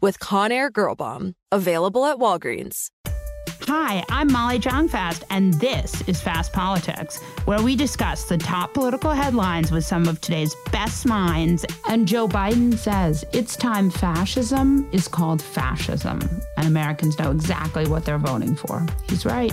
with Conair Girl Bomb. Available at Walgreens. Hi, I'm Molly Jong-Fast, and this is Fast Politics, where we discuss the top political headlines with some of today's best minds. And Joe Biden says it's time fascism is called fascism, and Americans know exactly what they're voting for. He's right.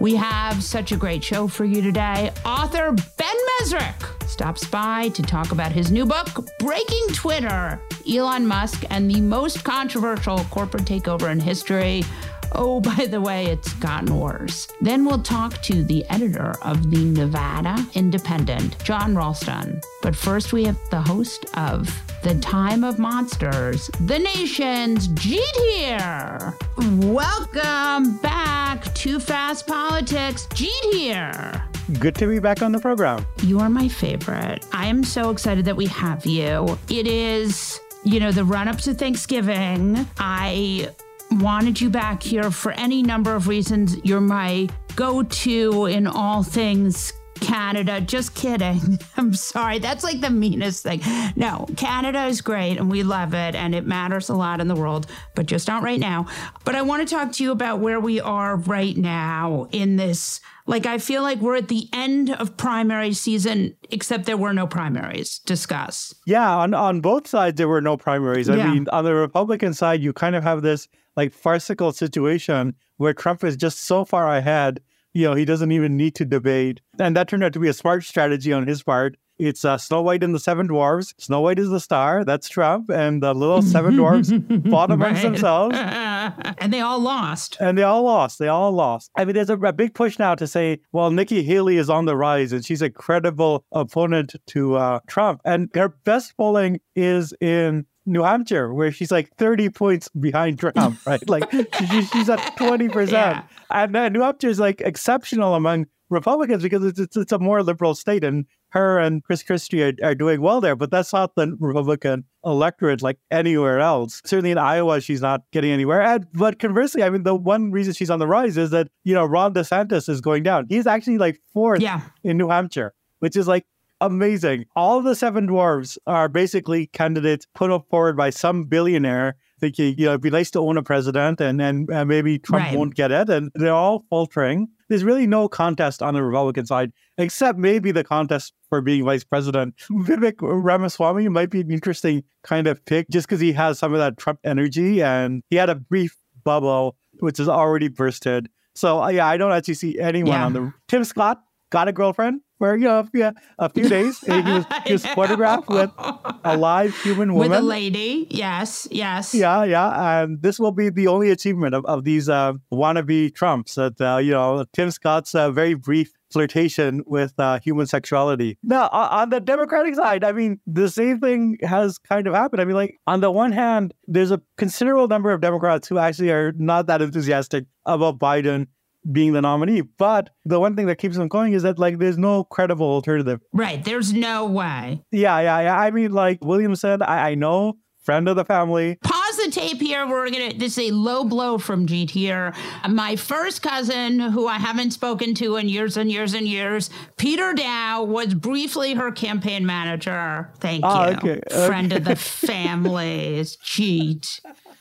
We have such a great show for you today. Author Ben Mezrich stops by to talk about his new book, Breaking Twitter Elon Musk and the most controversial corporate takeover in history. Oh, by the way, it's gotten worse. Then we'll talk to the editor of the Nevada Independent, Jon Ralston. But first, we have the host of The Time of Monsters, The Nation's Jeet Heer. Welcome back to Fast Politics. Jeet Heer. Good to be back on the program. You are my favorite. I am so excited that we have you. It is, you know, the run up to Thanksgiving. I wanted you back here for any number of reasons. You're my go to in all things Canada. Just kidding. I'm sorry. That's like the meanest thing. No, Canada is great and we love it and it matters a lot in the world, but just not right now. But I want to talk to you about where we are right now in this. Like, I feel like we're at the end of primary season, except there were no primaries. Discuss. Yeah, on, on both sides, there were no primaries. I Yeah. mean, on the Republican side, you kind of have this like farcical situation where Trump is just so far ahead, you know, he doesn't even need to debate. And that turned out to be a smart strategy on his part. It's uh, Snow White and the Seven Dwarves. Snow White is the star, that's Trump, and the little seven dwarves fought amongst Right. themselves. and they all lost. And they all lost. They all lost. I mean, there's a, a big push now to say, well, Nikki Haley is on the rise and she's a credible opponent to uh, Trump. And her best polling is in New Hampshire, where she's like 30 points behind Trump, right? Like she, she's at 20%. Yeah. And uh, New Hampshire is like exceptional among Republicans because it's, it's, it's a more liberal state. And her and Chris Christie are, are doing well there, but that's not the Republican electorate like anywhere else. Certainly in Iowa, she's not getting anywhere. And, but conversely, I mean, the one reason she's on the rise is that, you know, Ron DeSantis is going down. He's actually like fourth Yeah. in New Hampshire, which is like amazing. All the seven dwarves are basically candidates put up forward by some billionaire thinking, you know, it'd be nice to own a president and, and, and maybe Trump Right. won't get it. And they're all faltering. There's really no contest on the Republican side, except maybe the contest for being vice president. Vivek Ramaswamy might be an interesting kind of pick just because he has some of that Trump energy and he had a brief bubble, which has already bursted. So, yeah, I don't actually see anyone Yeah. on the. Tim Scott got a girlfriend for you know yeah, a few days. He was, was photographed with a live human woman. With a lady, yes, yes. Yeah, yeah. And this will be the only achievement of, of these uh, wannabe Trumps that, uh, you know, Tim Scott's uh, very brief flirtation with uh, human sexuality. Now, on the Democratic side, I mean, the same thing has kind of happened. I mean, like, on the one hand, there's a considerable number of Democrats who actually are not that enthusiastic about Biden being the nominee. But the one thing that keeps them going is that like there's no credible alternative. Right. There's no way. Yeah, yeah, yeah. I mean, like Williamson, I, I know, friend of the family. Pause the tape here. We're gonna this is a low blow from Jeet Heer. My first cousin, who I haven't spoken to in years and years and years, Peter Daou, was briefly her campaign manager. Thank Oh, you. okay, okay. Friend of the family is Jeet.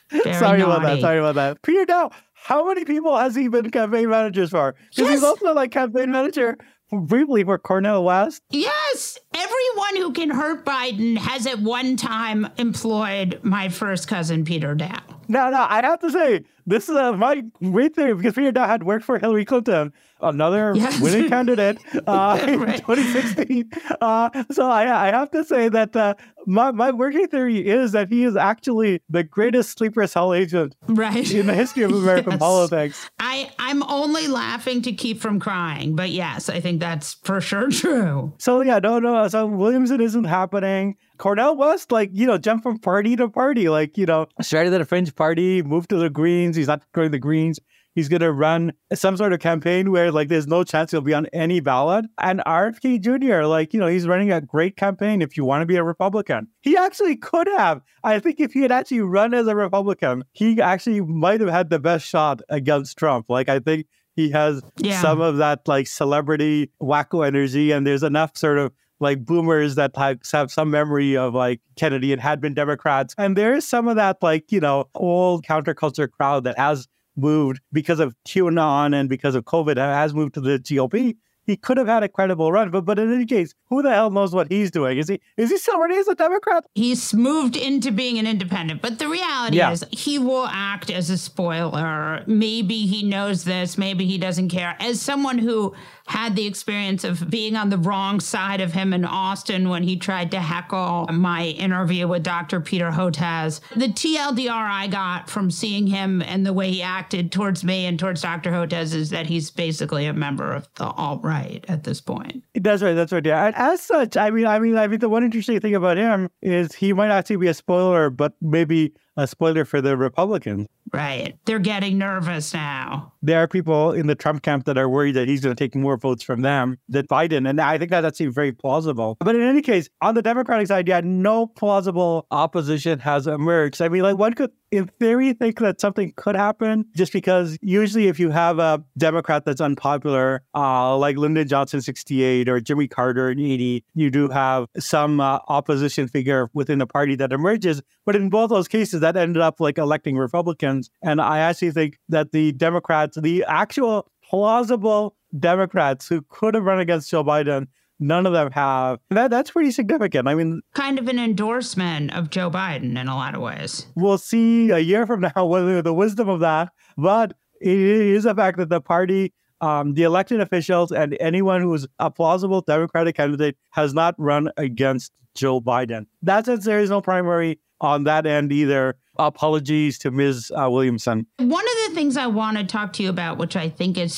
Very Sorry about that. Sorry about that. Peter Daou, how many people has he been campaign managers for? Because he's also like campaign manager briefly for Cornel West. Yes, everyone who can hurt Biden has at one time employed my first cousin Peter Daou. No, no, I have to say, this is uh, my great theory because Peter Daou had worked for Hillary Clinton, another Yes. winning candidate uh, in Right. 2016. Uh, so I, I have to say that uh, my, my working theory is that he is actually the greatest sleeper cell agent Right. in the history of American Yes. politics. I, I'm only laughing to keep from crying, but yes, I think that's for sure true. So yeah, no, no. So Williamson isn't happening. Cornel West, like, you know, jumped from party to party. Like, you know, started at a fringe party, moved to the Greens. He's not going to the Greens. He's going to run some sort of campaign where, like, there's no chance he'll be on any ballot. And RFK Jr., like, you know, he's running a great campaign if you want to be a Republican. He actually could have. I think if he had actually run as a Republican, he actually might have had the best shot against Trump. Like, I think he has Yeah. some of that, like, celebrity wacko energy. And there's enough sort of like boomers that have, have some memory of like Kennedy and had been Democrats. And there is some of that like, you know, old counterculture crowd that has moved because of QAnon and because of COVID has moved to the GOP. He could have had a credible run, but but in any case, who the hell knows what he's doing? Is he is he still running as a Democrat? He's moved into being an independent, but the reality Yeah. is he will act as a spoiler. Maybe he knows this, maybe he doesn't care. As someone who had the experience of being on the wrong side of him in Austin when he tried to heckle my interview with Dr. Peter Hotez, the TLDR I got from seeing him and the way he acted towards me and towards Dr. Hotez is that he's basically a member of the alt right at this point. That's right. That's right. Yeah. And as such, I mean, I mean, I mean, the one interesting thing about him is he might actually be a spoiler, but maybe a spoiler for the Republicans. Right. They're getting nervous now. There are people in the Trump camp that are worried that he's going to take more votes from them than Biden. And I think that that seems very plausible. But in any case, on the Democratic side, yeah, no plausible opposition has emerged. I mean, like one could, in theory, think that something could happen just because usually if you have a Democrat that's unpopular, uh, like Lyndon Johnson 68 or Jimmy Carter in 80, you do have some uh, opposition figure within the party that emerges. But in both those cases, that ended up like electing Republicans. And I actually think that the Democrats, the actual plausible Democrats who could have run against Joe Biden, none of them have. That, that's pretty significant. I mean, kind of an endorsement of Joe Biden in a lot of ways. we'll see a year from now whether the wisdom of that, but it is a fact that the party, um, the elected officials, and anyone who's a plausible Democratic candidate has not run against Joe Biden. That since there is no primary on that end either. Apologies to Ms. Uh, Williamson. One of the things I want to talk to you about, which I think is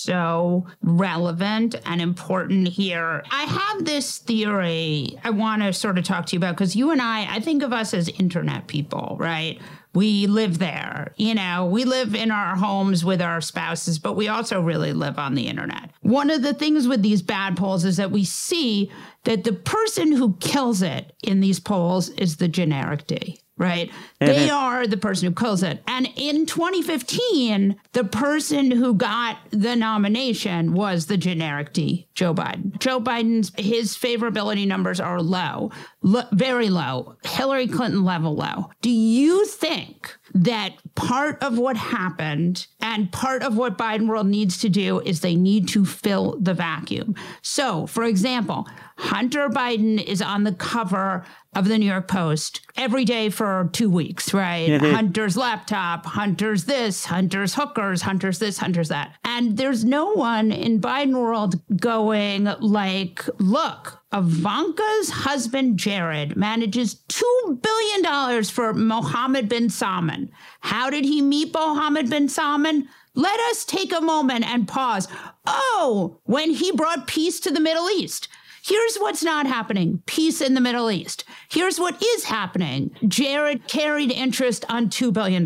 so relevant and important here, I have this theory I want to sort of talk to you about because you and I, I think of us as internet people, right? We live there. You know, we live in our homes with our spouses, but we also really live on the internet. One of the things with these bad polls is that we see that the person who kills it in these polls is the generic D right? They are the person who kills it. And in 2015, the person who got the nomination was the generic D, Joe Biden. Joe Biden's his favorability numbers are low, lo- very low. Hillary Clinton level low. Do you think that part of what happened and part of what Biden world needs to do is they need to fill the vacuum. So, for example, Hunter Biden is on the cover of the New York Post every day for two weeks, right? Mm-hmm. Hunter's laptop, Hunter's this, Hunter's hookers, Hunter's this, Hunter's that. And there's no one in Biden world going like, look, Ivanka's husband, Jared, manages $2 billion for Mohammed bin Salman. How did he meet Mohammed bin Salman? Let us take a moment and pause. Oh, when he brought peace to the Middle East. Here's what's not happening peace in the Middle East. Here's what is happening Jared carried interest on $2 billion.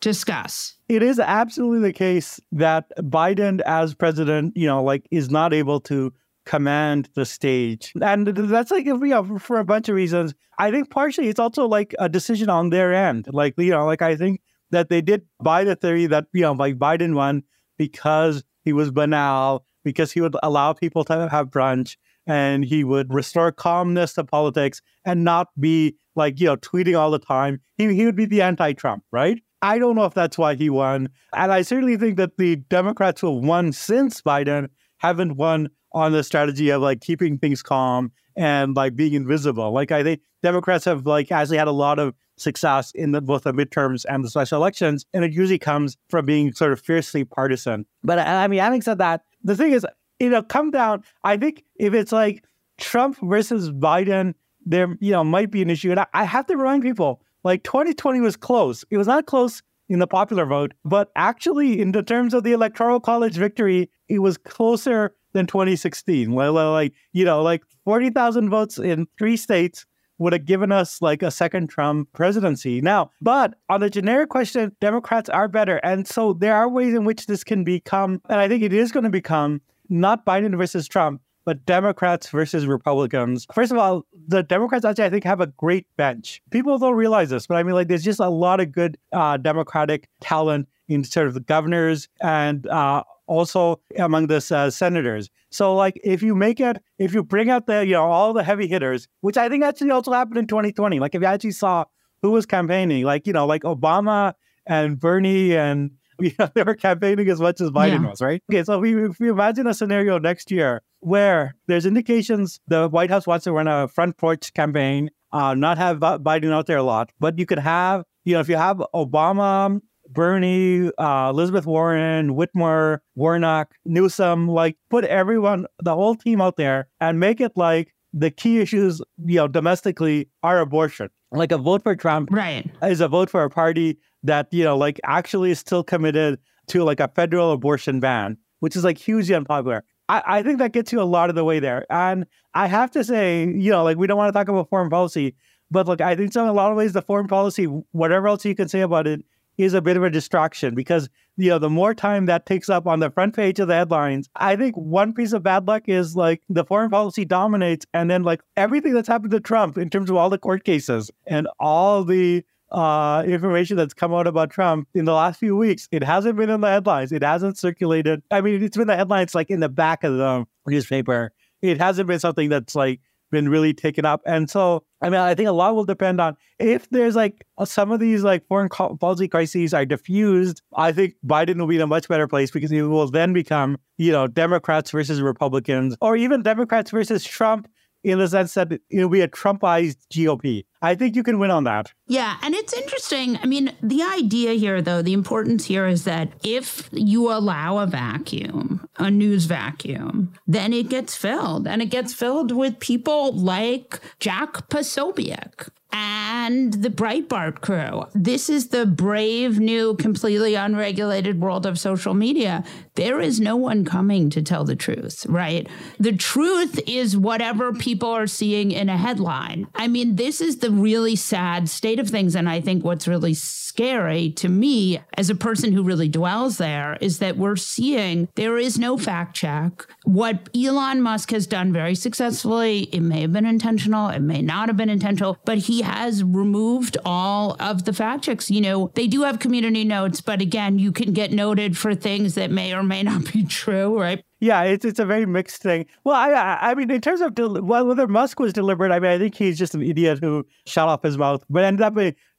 Discuss. It is absolutely the case that Biden, as president, you know, like is not able to command the stage. And that's like, you know, for a bunch of reasons. I think partially it's also like a decision on their end. Like, you know, like I think that they did buy the theory that, you know, like Biden won because he was banal, because he would allow people to have brunch, and he would restore calmness to politics and not be like, you know, tweeting all the time. He, he would be the anti Trump, right? I don't know if that's why he won. And I certainly think that the Democrats who have won since Biden haven't won on the strategy of like keeping things calm and like being invisible. Like I think Democrats have like actually had a lot of success in the, both the midterms and the special elections, and it usually comes from being sort of fiercely partisan. But I mean, having said that, the thing is, know, come down. I think if it's like Trump versus Biden, there, you know, might be an issue. And I, I have to remind people, like 2020 was close. It was not close in the popular vote, but actually, in the terms of the electoral college victory, it was closer than 2016. Well, like you know, like 40,000 votes in three states would have given us like a second Trump presidency. Now, but on the generic question, Democrats are better, and so there are ways in which this can become, and I think it is going to become not Biden versus Trump, but Democrats versus Republicans. First of all, the Democrats actually, I think, have a great bench. People don't realize this, but I mean, like, there's just a lot of good uh, Democratic talent in sort of the governors and uh, also among the uh, senators. So, like, if you make it, if you bring out the, you know, all the heavy hitters, which I think actually also happened in 2020. Like, if you actually saw who was campaigning, like, you know, like Obama and Bernie and Yeah, they were campaigning as much as Biden yeah. was, right? Okay, so we, if we imagine a scenario next year where there's indications the White House wants to run a front porch campaign, uh, not have Biden out there a lot, but you could have, you know, if you have Obama, Bernie, uh, Elizabeth Warren, Whitmer, Warnock, Newsom, like put everyone, the whole team out there and make it like the key issues, you know, domestically are abortion. Like a vote for Trump right. is a vote for a party that, you know, like actually is still committed to like a federal abortion ban, which is like hugely unpopular. I, I think that gets you a lot of the way there. And I have to say, you know, like we don't want to talk about foreign policy, but like I think so in a lot of ways the foreign policy, whatever else you can say about it, is a bit of a distraction because you know the more time that takes up on the front page of the headlines i think one piece of bad luck is like the foreign policy dominates and then like everything that's happened to trump in terms of all the court cases and all the uh, information that's come out about Trump in the last few weeks. It hasn't been in the headlines. It hasn't circulated. I mean, it's been the headlines like in the back of the newspaper. It hasn't been something that's like been really taken up. And so, I mean, I think a lot will depend on if there's like some of these like foreign policy crises are diffused. I think Biden will be in a much better place because he will then become, you know, Democrats versus Republicans or even Democrats versus Trump in the sense that it'll be a Trumpized GOP. I think you can win on that. Yeah. And it's interesting. I mean, the idea here, though, the importance here is that if you allow a vacuum, a news vacuum, then it gets filled and it gets filled with people like Jack Posobiec and the Breitbart crew. This is the brave new, completely unregulated world of social media. There is no one coming to tell the truth, right? The truth is whatever people are seeing in a headline. I mean, this is the really sad state of things. And I think what's really scary to me as a person who really dwells there is that we're seeing there is no fact check. What Elon Musk has done very successfully, it may have been intentional, it may not have been intentional, but he has removed all of the fact checks. You know, they do have community notes, but again, you can get noted for things that may or may not be true, right? Yeah, it's it's a very mixed thing. Well, I I mean, in terms of del- well, whether Musk was deliberate, I mean, I think he's just an idiot who shut off his mouth, but ended up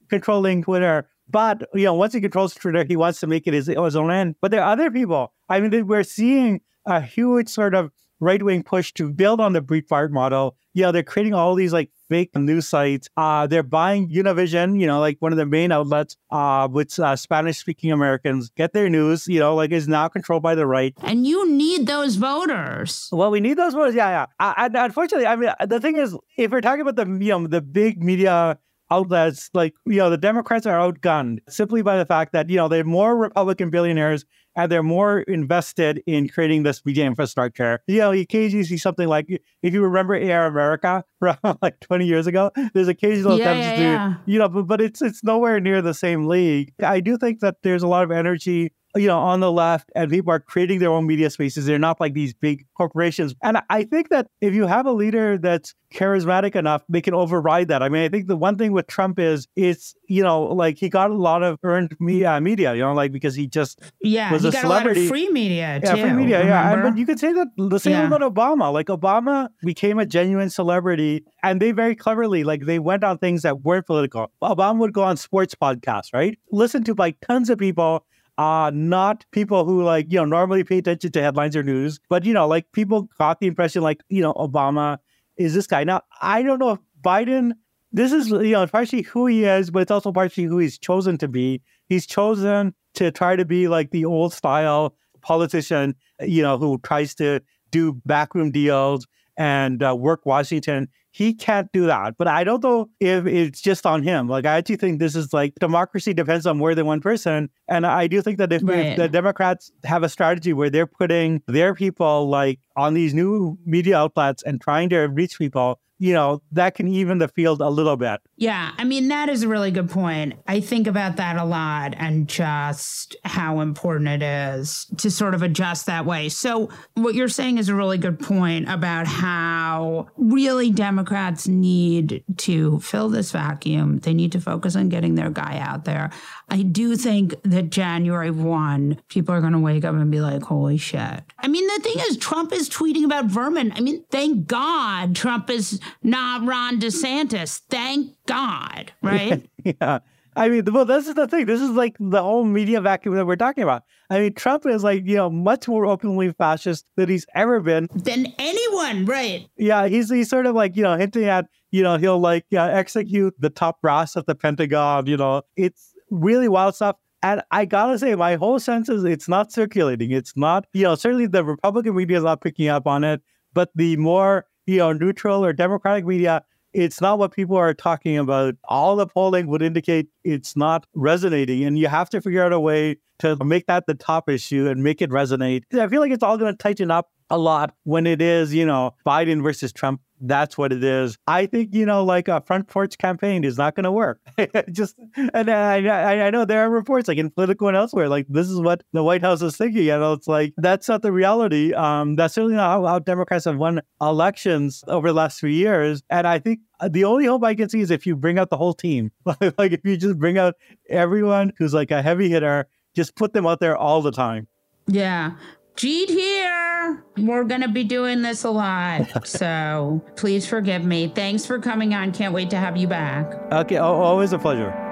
controlling Twitter. But you know, once he controls Twitter, he wants to make it his, his own end. But there are other people. I mean, we're seeing a huge sort of right wing push to build on the Breitbart model. You know, they're creating all these like fake news sites. Uh, they're buying Univision, you know, like one of the main outlets, uh, which uh, Spanish speaking Americans get their news, you know, like is now controlled by the right. And you need those voters. Well, we need those voters. Yeah, yeah. Uh, and unfortunately, I mean, the thing is, if we're talking about the, you know, the big media outlets like you know the democrats are outgunned simply by the fact that you know they're more republican billionaires and they're more invested in creating this media infrastructure. You know, you occasionally see something like, if you remember Air America from like 20 years ago, there's occasional Yeah, attempts yeah, to, yeah. you know, but, but it's it's nowhere near the same league. I do think that there's a lot of energy, you know, on the left, and people are creating their own media spaces. They're not like these big corporations. And I think that if you have a leader that's charismatic enough, they can override that. I mean, I think the one thing with Trump is it's, you know, like he got a lot of earned media, uh, media you know, like because he just Yeah, was he a got a lot of celebrity. free media yeah, free media. Yeah, and, but you could say that the same Yeah. about Obama. Like Obama became a genuine celebrity, and they very cleverly, like they went on things that weren't political. Obama would go on sports podcasts, right? Listen to like tons of people. Uh, not people who like, you know, normally pay attention to headlines or news, but you know, like people got the impression like, you know, Obama is this guy. Now, I don't know if Biden, this is, you know, partially who he is, but it's also partially who he's chosen to be. He's chosen to try to be like the old style politician, you know, who tries to do backroom deals and uh, work Washington. He can't do that. But I don't know if it's just on him. Like, I actually think this is like democracy depends on more than one person. And I do think that if, Right. if the Democrats have a strategy where they're putting their people like on these new media outlets and trying to reach people, you know, that can even the field a little bit. Yeah, I mean, that is a really good point. I think about that a lot and just how important it is to sort of adjust that way. So, what you're saying is a really good point about how really Democrats need to fill this vacuum. They need to focus on getting their guy out there. I do think that January 1, people are going to wake up and be like, holy shit. I mean, the thing is, Trump is tweeting about vermin. I mean, thank God Trump is not Ron DeSantis. Thank God, right? yeah. I mean, well, this is the thing. This is like the whole media vacuum that we're talking about. I mean, Trump is like, you know, much more openly fascist than he's ever been. than anyone, right? Yeah, he's he's sort of like, you know, hinting at, you know, he'll like uh, execute the top brass at the Pentagon. You know, it's really wild stuff. And I gotta say, my whole sense is it's not circulating. It's not, you know, certainly the Republican media is not picking up on it, but the more, you know, neutral or Democratic media, it's not what people are talking about. All the polling would indicate it's not resonating. And you have to figure out a way to make that the top issue and make it resonate. I feel like it's all going to tighten up a lot when it is, you know, Biden versus Trump. That's what it is. I think, you know, like a front porch campaign is not going to work. Just, and I, I, know there are reports like in Politico and elsewhere, like this is what the White House is thinking. Know, it's like that's not the reality. Um, that's certainly not how, how Democrats have won elections over the last three years. And I think uh, the only hope I can see is if you bring out the whole team, like if you just bring out everyone who's like a heavy hitter, just put them out there all the time. Yeah. Jeet Heer. We're going to be doing this a lot. so please forgive me. Thanks for coming on. Can't wait to have you back. Okay, always a pleasure.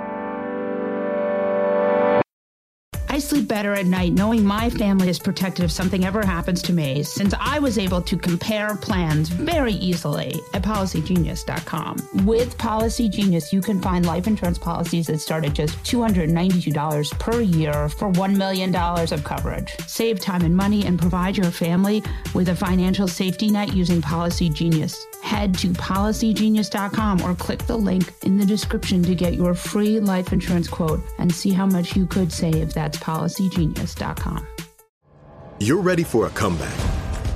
I sleep better at night knowing my family is protected if something ever happens to me, since I was able to compare plans very easily at policygenius.com. With Policy Genius, you can find life insurance policies that start at just $292 per year for $1 million of coverage. Save time and money and provide your family with a financial safety net using Policy Genius. Head to policygenius.com or click the link in the description to get your free life insurance quote and see how much you could save. That's policygenius.com. You're ready for a comeback.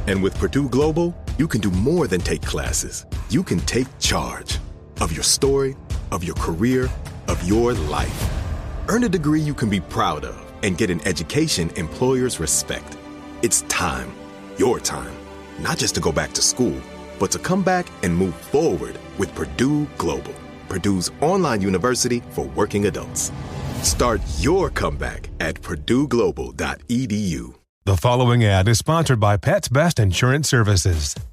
And with Purdue Global, you can do more than take classes. You can take charge of your story, of your career, of your life. Earn a degree you can be proud of and get an education employers respect. It's time, your time, not just to go back to school, but to come back and move forward with Purdue Global, Purdue's online university for working adults. Start your comeback at purdueglobal.edu. The following ad is sponsored by Pets Best Insurance Services.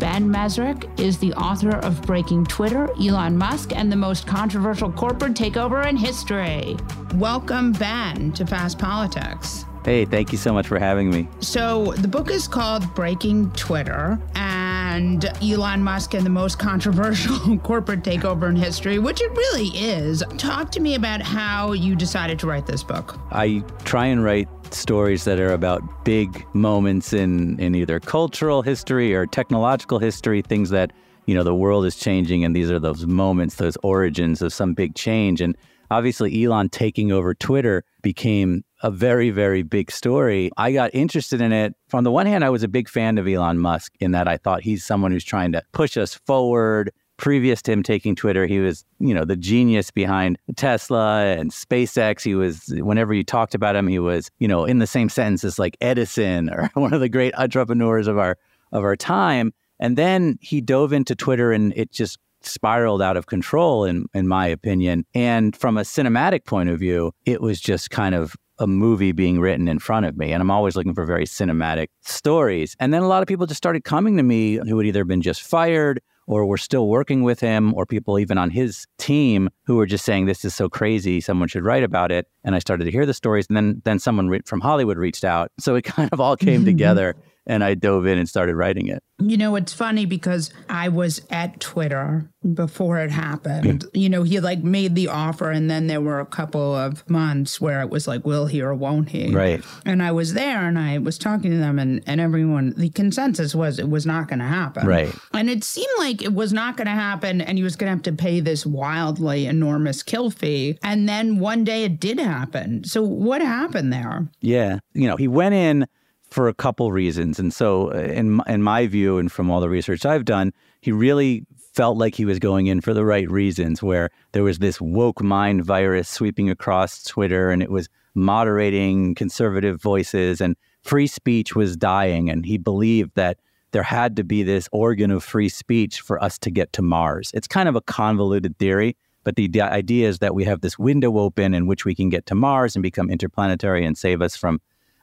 Ben Mezrich is the author of Breaking Twitter, Elon Musk, and the most controversial corporate takeover in history. Welcome, Ben, to Fast Politics. Hey, thank you so much for having me. So, the book is called Breaking Twitter and Elon Musk and the most controversial corporate takeover in history, which it really is. Talk to me about how you decided to write this book. I try and write stories that are about big moments in, in either cultural history or technological history, things that, you know, the world is changing. And these are those moments, those origins of some big change. And obviously, Elon taking over Twitter became a very, very big story. I got interested in it. From the one hand, I was a big fan of Elon Musk in that I thought he's someone who's trying to push us forward, previous to him taking Twitter, he was, you know, the genius behind Tesla and SpaceX. He was, whenever you talked about him, he was, you know, in the same sentence as like Edison or one of the great entrepreneurs of our of our time. And then he dove into Twitter and it just spiraled out of control in in my opinion. And from a cinematic point of view, it was just kind of a movie being written in front of me. And I'm always looking for very cinematic stories. And then a lot of people just started coming to me who had either been just fired or were still working with him, or people even on his team who were just saying, This is so crazy, someone should write about it. And I started to hear the stories. And then, then someone re- from Hollywood reached out. So it kind of all came together and I dove in and started writing it. You know, it's funny because I was at Twitter before it happened. Hmm. you know, he like made the offer, and then there were a couple of months where it was like, will he or won't he? Right. And I was there and I was talking to them, and, and everyone, the consensus was it was not going to happen. Right. And it seemed like it was not going to happen, and he was going to have to pay this wildly enormous kill fee. And then one day it did happen. So what happened there? Yeah. You know, he went in for a couple reasons. And so, uh, in, in my view, and from all the research I've done, he really felt like he was going in for the right reasons, where there was this woke mind virus sweeping across Twitter and it was moderating conservative voices and free speech was dying. And he believed that there had to be this organ of free speech for us to get to Mars. It's kind of a convoluted theory, but the idea is that we have this window open in which we can get to Mars and become interplanetary and save us from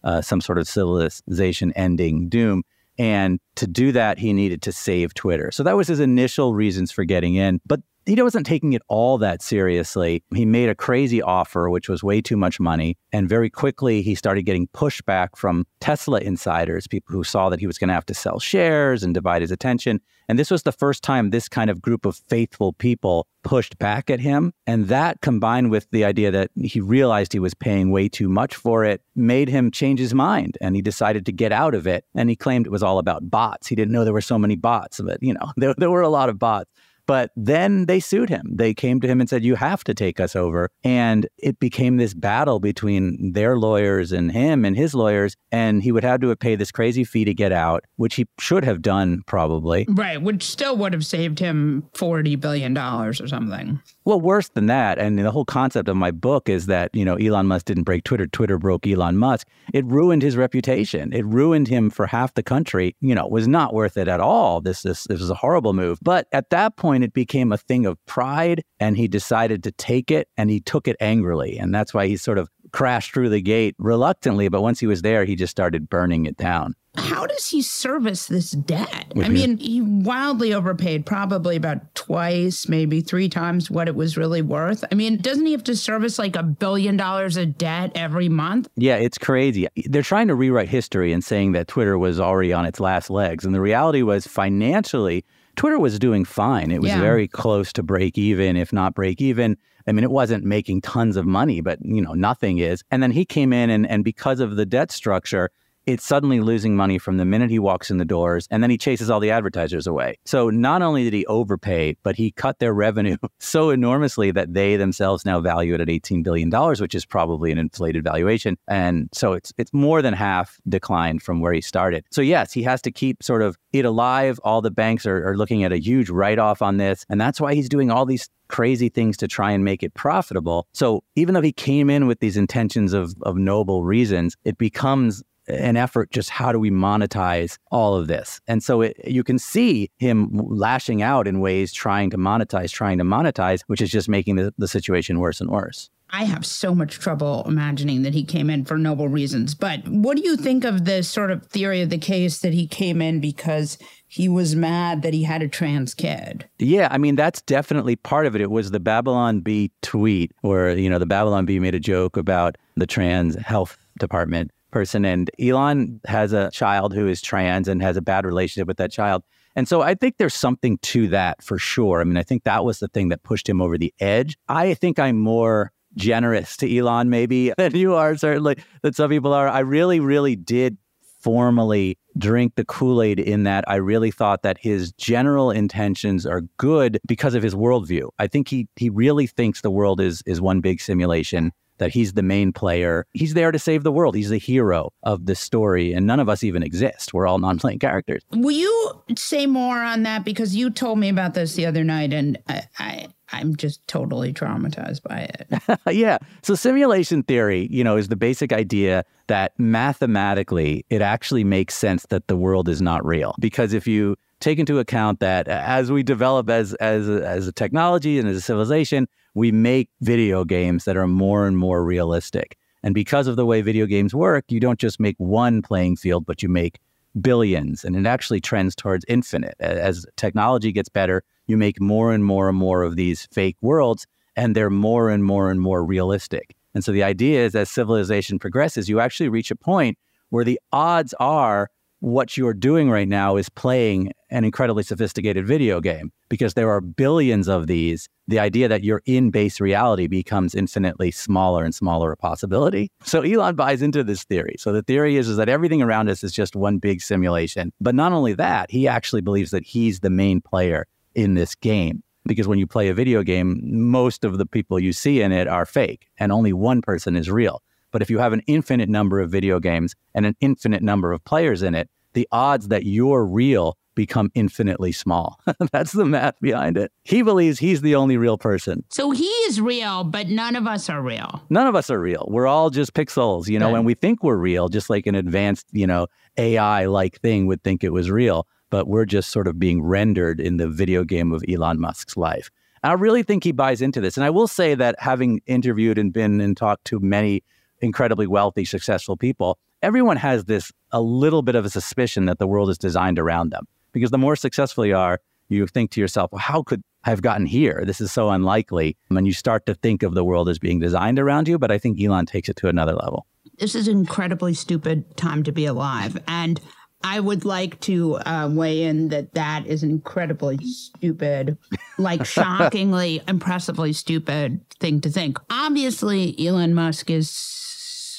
uh, some sort of civilization ending doom. And to do that, he needed to save Twitter. So that was his initial reasons for getting in. But he wasn't taking it all that seriously. He made a crazy offer, which was way too much money. And very quickly, he started getting pushback from Tesla insiders, people who saw that he was going to have to sell shares and divide his attention. And this was the first time this kind of group of faithful people pushed back at him. And that combined with the idea that he realized he was paying way too much for it made him change his mind. And he decided to get out of it. And he claimed it was all about bots. He didn't know there were so many bots, but you know, there, there were a lot of bots. But then they sued him. They came to him and said, You have to take us over. And it became this battle between their lawyers and him and his lawyers. And he would have to pay this crazy fee to get out, which he should have done probably. Right, which still would have saved him $40 billion or something. Well, worse than that. And the whole concept of my book is that, you know, Elon Musk didn't break Twitter, Twitter broke Elon Musk. It ruined his reputation. It ruined him for half the country. You know, was not worth it at all. This, this, this was a horrible move. But at that point, point, it became a thing of pride, and he decided to take it, and he took it angrily. And that's why he's sort of crashed through the gate reluctantly, but once he was there, he just started burning it down. How does he service this debt? I mean, he wildly overpaid, probably about twice, maybe three times what it was really worth. I mean, doesn't he have to service like a billion dollars of debt every month? Yeah, it's crazy. They're trying to rewrite history and saying that Twitter was already on its last legs. And the reality was financially, Twitter was doing fine. It was Yeah. very close to break even, if not break even. I mean, it wasn't making tons of money, but you know, nothing is. And then he came in and, and because of the debt structure, it's suddenly losing money from the minute he walks in the doors and then he chases all the advertisers away. So not only did he overpay, but he cut their revenue so enormously that they themselves now value it at $18 billion, which is probably an inflated valuation. And so it's it's more than half declined from where he started. So yes, he has to keep sort of it alive. All the banks are, are looking at a huge write-off on this. And that's why he's doing all these crazy things to try and make it profitable. So even though he came in with these intentions of, of noble reasons, it becomes an effort just how do we monetize all of this and so it, you can see him lashing out in ways trying to monetize trying to monetize which is just making the, the situation worse and worse I have so much trouble imagining that he came in for noble reasons. But what do you think of the sort of theory of the case that he came in because he was mad that he had a trans kid? Yeah, I mean that's definitely part of it. It was the Babylon Bee tweet where you know the Babylon Bee made a joke about the trans health department person, and Elon has a child who is trans and has a bad relationship with that child. And so I think there's something to that for sure. I mean, I think that was the thing that pushed him over the edge. I think I'm more generous to Elon maybe than you are certainly that some people are. I really, really did formally drink the Kool Aid in that I really thought that his general intentions are good because of his worldview. I think he he really thinks the world is is one big simulation. That he's the main player. He's there to save the world. He's the hero of the story, and none of us even exist. We're all non-playing characters. Will you say more on that? Because you told me about this the other night, and I, I I'm just totally traumatized by it. yeah. So simulation theory, you know, is the basic idea that mathematically it actually makes sense that the world is not real. Because if you take into account that as we develop as as as a technology and as a civilization, we make video games that are more and more realistic. And because of the way video games work, you don't just make one playing field, but you make billions, and it actually trends towards infinite. As technology gets better, you make more and more and more of these fake worlds, and they're more and more and more realistic. And so the idea is as civilization progresses, you actually reach a point where the odds are what you're doing right now is playing an incredibly sophisticated video game because there are billions of these. The idea that you're in base reality becomes infinitely smaller and smaller a possibility. So Elon buys into this theory. So the theory is, is that everything around us is just one big simulation. But not only that, he actually believes that he's the main player in this game. Because when you play a video game, most of the people you see in it are fake and only one person is real. But if you have an infinite number of video games and an infinite number of players in it, the odds that you're real become infinitely small. That's the math behind it. He believes he's the only real person. So he is real, but none of us are real. None of us are real. We're all just pixels, you know, Right. and we think we're real, just like an advanced, you know, AI like thing would think it was real, but we're just sort of being rendered in the video game of Elon Musk's life. And I really think he buys into this. And I will say that having interviewed and been and talked to many incredibly wealthy, successful people, everyone has this a little bit of a suspicion that the world is designed around them. Because the more successful you are, you think to yourself, well, how could I have gotten here? This is so unlikely. And you start to think of the world as being designed around you. But I think Elon takes it to another level. This is an incredibly stupid time to be alive. And I would like to uh, weigh in that that is an incredibly stupid, like shockingly, impressively stupid thing to think. Obviously, Elon Musk is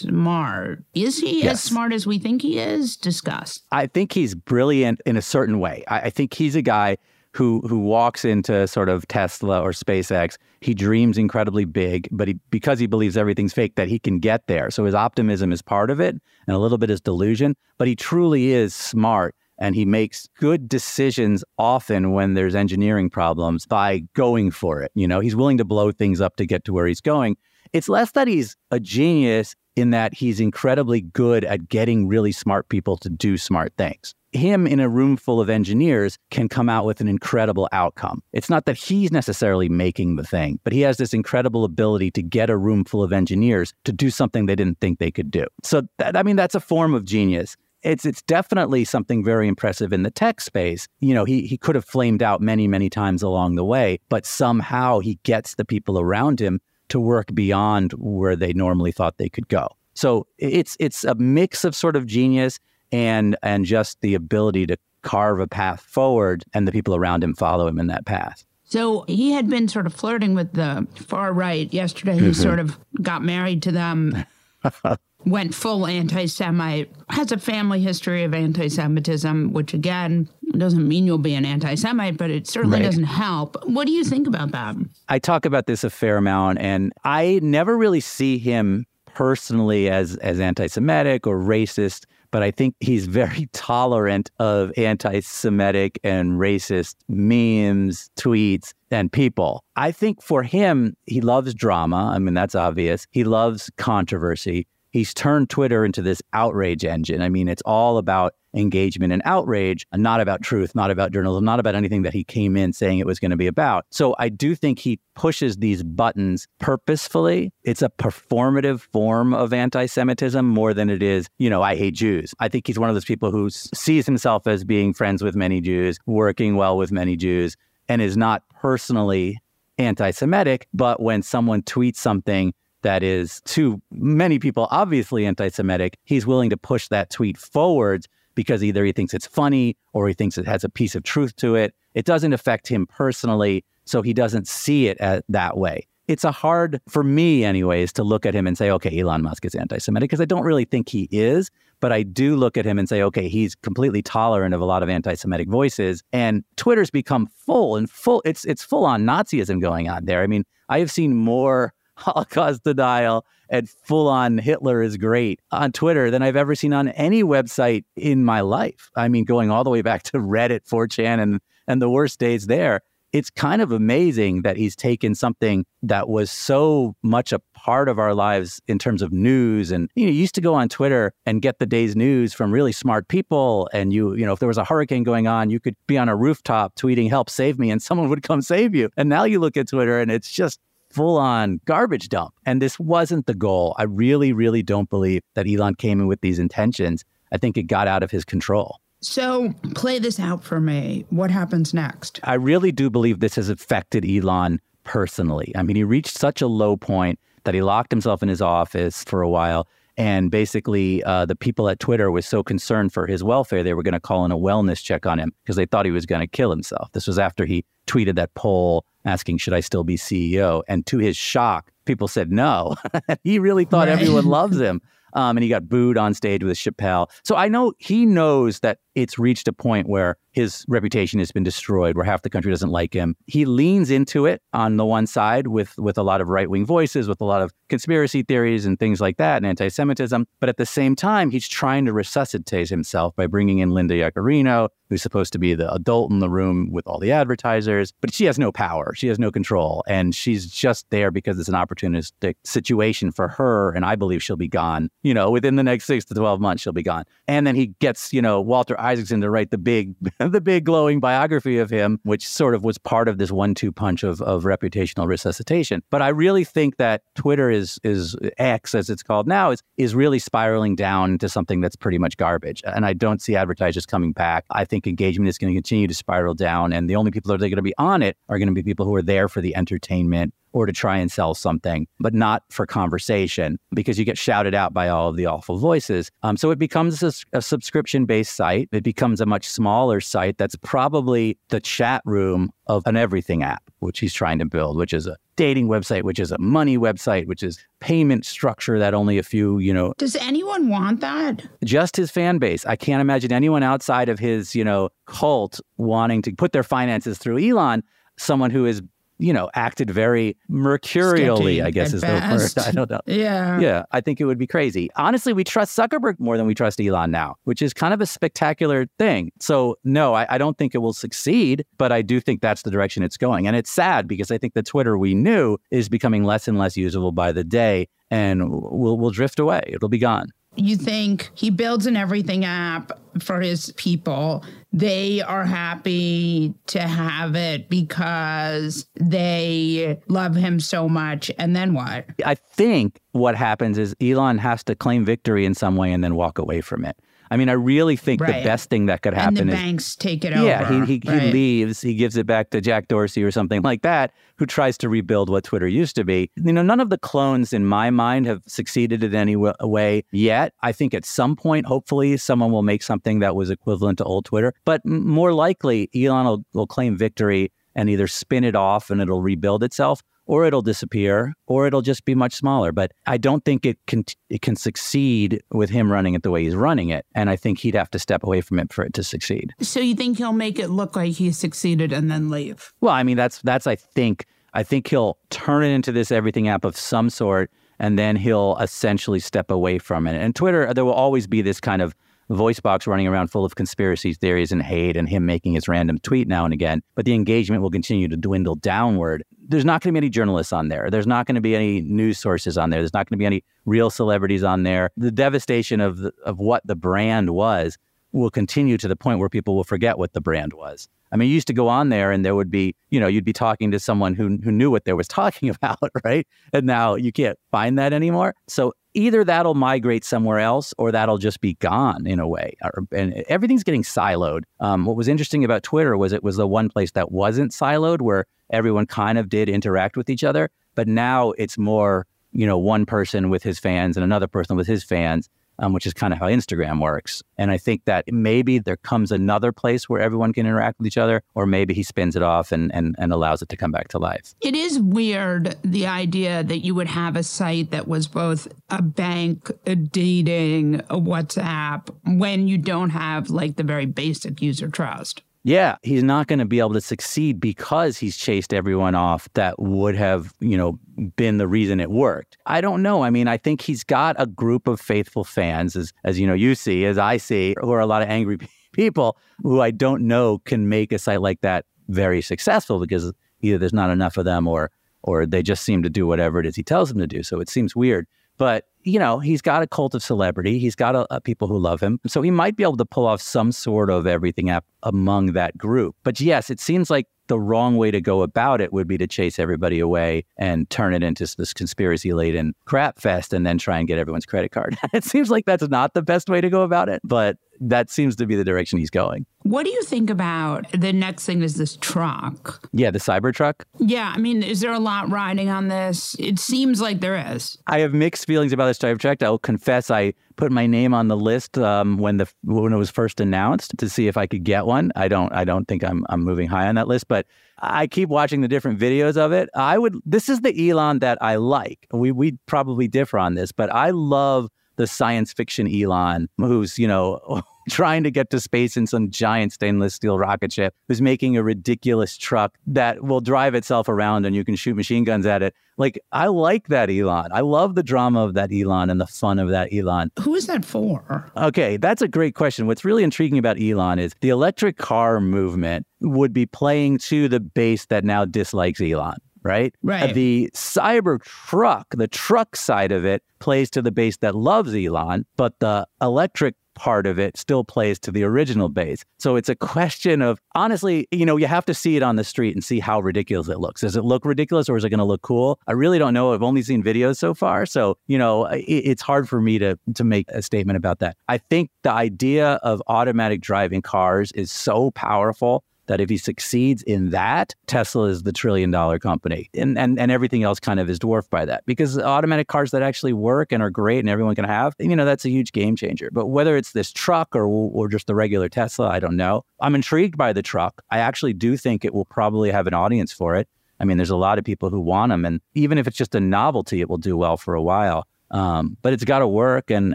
smart. Is he as smart as we think he is? Discuss. I think he's brilliant in a certain way. I, I think he's a guy who who walks into sort of Tesla or SpaceX. He dreams incredibly big, but he, because he believes everything's fake, that he can get there. So his optimism is part of it, and a little bit is delusion. But he truly is smart, and he makes good decisions often when there's engineering problems by going for it. You know, he's willing to blow things up to get to where he's going. It's less that he's a genius in that he's incredibly good at getting really smart people to do smart things. Him in a room full of engineers can come out with an incredible outcome. It's not that he's necessarily making the thing, but he has this incredible ability to get a room full of engineers to do something they didn't think they could do. So, that, I mean, that's a form of genius it's it's definitely something very impressive in the tech space. You know, he he could have flamed out many many times along the way, but somehow he gets the people around him to work beyond where they normally thought they could go. So it's it's a mix of sort of genius and and just the ability to carve a path forward and the people around him follow him in that path. So he had been sort of flirting with the far right. Yesterday, he mm-hmm. sort of got married to them. went full anti Semite, has a family history of anti Semitism, which again doesn't mean you'll be an anti Semite, but it certainly right. doesn't help. What do you think about that? I talk about this a fair amount, and I never really see him personally as, as anti Semitic or racist. But I think he's very tolerant of anti Semitic and racist memes, tweets, and people. I think for him, he loves drama. I mean, that's obvious. He loves controversy he's turned Twitter into this outrage engine. I mean, it's all about engagement and outrage, and not about truth, not about journalism, not about anything that he came in saying it was going to be about. So I do think he pushes these buttons purposefully. It's a performative form of anti Semitism more than it is, you know, I hate Jews. I think he's one of those people who sees himself as being friends with many Jews, working well with many Jews, and is not personally anti Semitic. But when someone tweets something, that is to many people obviously anti Semitic, he's willing to push that tweet forwards because either he thinks it's funny or he thinks it has a piece of truth to it. It doesn't affect him personally, so he doesn't see it as, that way. It's a hard, for me, anyways, to look at him and say, okay, Elon Musk is anti Semitic, because I don't really think he is. But I do look at him and say, okay, he's completely tolerant of a lot of anti Semitic voices. And Twitter's become full and full, it's, it's full on Nazism going on there. I mean, I have seen more Holocaust denial and full on Hitler is great on Twitter than I've ever seen on any website in my life. I mean, going all the way back to Reddit, 4chan, and, and the worst days there. It's kind of amazing that he's taken something that was so much a part of our lives in terms of news. And you, know, you used to go on Twitter and get the day's news from really smart people. And you, you know, if there was a hurricane going on, you could be on a rooftop tweeting, help save me, and someone would come save you. And now you look at Twitter and it's just full on garbage dump. And this wasn't the goal. I really, really don't believe that Elon came in with these intentions. I think it got out of his control. So, play this out for me. What happens next? I really do believe this has affected Elon personally. I mean, he reached such a low point that he locked himself in his office for a while. And basically, uh, the people at Twitter was so concerned for his welfare, they were going to call in a wellness check on him because they thought he was going to kill himself. This was after he tweeted that poll asking, Should I still be CEO? And to his shock, people said no. he really thought right. everyone loves him. Um, and he got booed on stage with Chappelle. So I know he knows that it's reached a point where his reputation has been destroyed, where half the country doesn't like him. He leans into it on the one side with with a lot of right wing voices, with a lot of conspiracy theories and things like that, and anti Semitism. But at the same time, he's trying to resuscitate himself by bringing in Linda Yaccarino, who's supposed to be the adult in the room with all the advertisers, but she has no power, she has no control, and she's just there because it's an opportunistic situation for her. And I believe she'll be gone. You know, within the next six to twelve months, she'll be gone. And then he gets you know Walter Isaacson to write the big, the big glowing biography of him, which sort of was part of this one-two punch of, of reputational resuscitation. But I really think that Twitter is is uh, X, as it's called now, is is really spiraling down to something that's pretty much garbage. And I don't see advertisers coming back. I think engagement is going to continue to spiral down, and the only people that are going to be on it are going to be people who are there for the entertainment or to try and sell something, but not for conversation because you get shouted out by all of the awful voices. Um, so it becomes a, a subscription based site. It becomes a much smaller site that's probably the chat room of an everything app, which he's trying to build, which is a dating website, which is a money website, which is payment structure that only a few, you know. Does anyone want that? Just his fan base. I can't imagine anyone outside of his, you know, cult wanting to put their finances through Elon, someone who is you know, acted very mercurially, I guess is the word. best. I don't know. Yeah. Yeah, I guess At is the word. I don't know. Yeah. Yeah, I think it would be crazy. Yeah, I think it would be crazy. Honestly, we trust Zuckerberg more than we trust Elon now, which is kind of a spectacular thing. So, no, I, I don't think it will succeed, but I do think that's the direction it's going. And it's sad because I think the Twitter we knew is becoming less and less usable by the day and will will drift away. It'll be gone. You think he builds an everything app for his people. They are happy to have it because they love him so much. And then what? I think what happens is Elon has to claim victory in some way and then walk away from it. I mean, I really think Right. the best thing that could And happen the is banks take it yeah, over. he, he, he right? leaves, he gives it back to Jack Dorsey or something like that, who tries to rebuild what Twitter used to be. You know, none of the clones in my mind have succeeded in any wa- way yet. I think at some point, hopefully, someone will make something that was equivalent to old Twitter. But m- more likely, Elon will, will claim victory and either spin it off and it'll rebuild itself. Or it'll disappear, or it'll just be much smaller. But I don't think it can it can succeed with him running it the way he's running it. And I think he'd have to step away from it for it to succeed. So you think he'll make it look like he succeeded and then leave? Well, I mean, that's that's I think I think he'll turn it into this everything app of some sort, and then he'll essentially step away from it. And Twitter, there will always be this kind of voice box running around full of conspiracy theories and hate, and him making his random tweet now and again. But the engagement will continue to dwindle downward. There's not going to be any journalists on there. There's not going to be any news sources on there. There's not going to be any real celebrities on there. The devastation of the, of what the brand was will continue to the point where people will forget what the brand was. I mean, you used to go on there and there would be, you know, you'd be talking to someone who who knew what they was talking about, right? And now you can't find that anymore. So either that'll migrate somewhere else or that'll just be gone in a way. And everything's getting siloed. Um, what was interesting about Twitter was it was the one place that wasn't siloed where everyone kind of did interact with each other. But now it's more, you know, one person with his fans and another person with his fans um, which is kind of how Instagram works. And I think that maybe there comes another place where everyone can interact with each other, or maybe he spins it off and, and, and allows it to come back to life. It is weird the idea that you would have a site that was both a bank, a dating, a WhatsApp, when you don't have like the very basic user trust. Yeah, he's not going to be able to succeed because he's chased everyone off that would have, you know, been the reason it worked. I don't know. I mean, I think he's got a group of faithful fans, as as you know, you see, as I see, who are a lot of angry people who I don't know can make a site like that very successful because either there's not enough of them or or they just seem to do whatever it is he tells them to do. So it seems weird. But you know, he's got a cult of celebrity. He's got a, a people who love him. So he might be able to pull off some sort of everything app among that group. But yes, it seems like the wrong way to go about it would be to chase everybody away and turn it into this conspiracy laden crap fest and then try and get everyone's credit card. it seems like that's not the best way to go about it, but that seems to be the direction he's going. What do you think about the next thing is this truck? Yeah, the Cybertruck. Yeah, I mean, is there a lot riding on this? It seems like there is. I have mixed feelings about this Cybertruck. I'll confess I put my name on the list um, when the when it was first announced to see if I could get one. I don't I don't think I'm I'm moving high on that list, but I keep watching the different videos of it. I would this is the Elon that I like. We we probably differ on this, but I love the science fiction Elon who's, you know, trying to get to space in some giant stainless steel rocket ship, who's making a ridiculous truck that will drive itself around and you can shoot machine guns at it. Like, I like that Elon. I love the drama of that Elon and the fun of that Elon. Who is that for? Okay, that's a great question. What's really intriguing about Elon is the electric car movement would be playing to the base that now dislikes Elon. Right? Uh, right. The cyber truck, the truck side of it, plays to the base that loves Elon, but the electric part of it still plays to the original base. So it's a question of honestly, you know, you have to see it on the street and see how ridiculous it looks. Does it look ridiculous or is it going to look cool? I really don't know. I've only seen videos so far, so you know, it, it's hard for me to to make a statement about that. I think the idea of automatic driving cars is so powerful that if he succeeds in that, Tesla is the trillion dollar company. And, and and everything else kind of is dwarfed by that. Because automatic cars that actually work and are great and everyone can have, you know, that's a huge game changer. But whether it's this truck or or just the regular Tesla, I don't know. I'm intrigued by the truck. I actually do think it will probably have an audience for it. I mean, there's a lot of people who want them, and even if it's just a novelty, it will do well for a while. Um, but it's got to work and,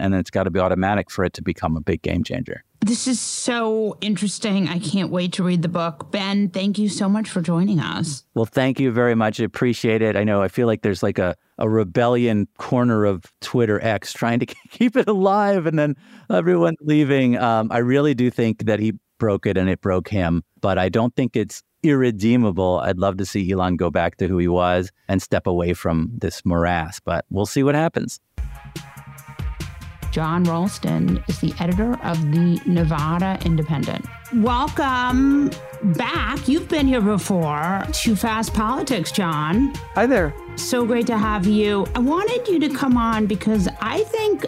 and it's got to be automatic for it to become a big game changer. This is so interesting. I can't wait to read the book. Ben, thank you so much for joining us. Well, thank you very much. I appreciate it. I know I feel like there's like a, a rebellion corner of Twitter X trying to keep it alive and then everyone leaving. Um, I really do think that he broke it and it broke him, but I don't think it's irredeemable. I'd love to see Elon go back to who he was and step away from this morass, but we'll see what happens. Jon Ralston is the editor of the Nevada Independent. Welcome back. You've been here before to Fast Politics, Jon. Hi there. So great to have you. I wanted you to come on because I think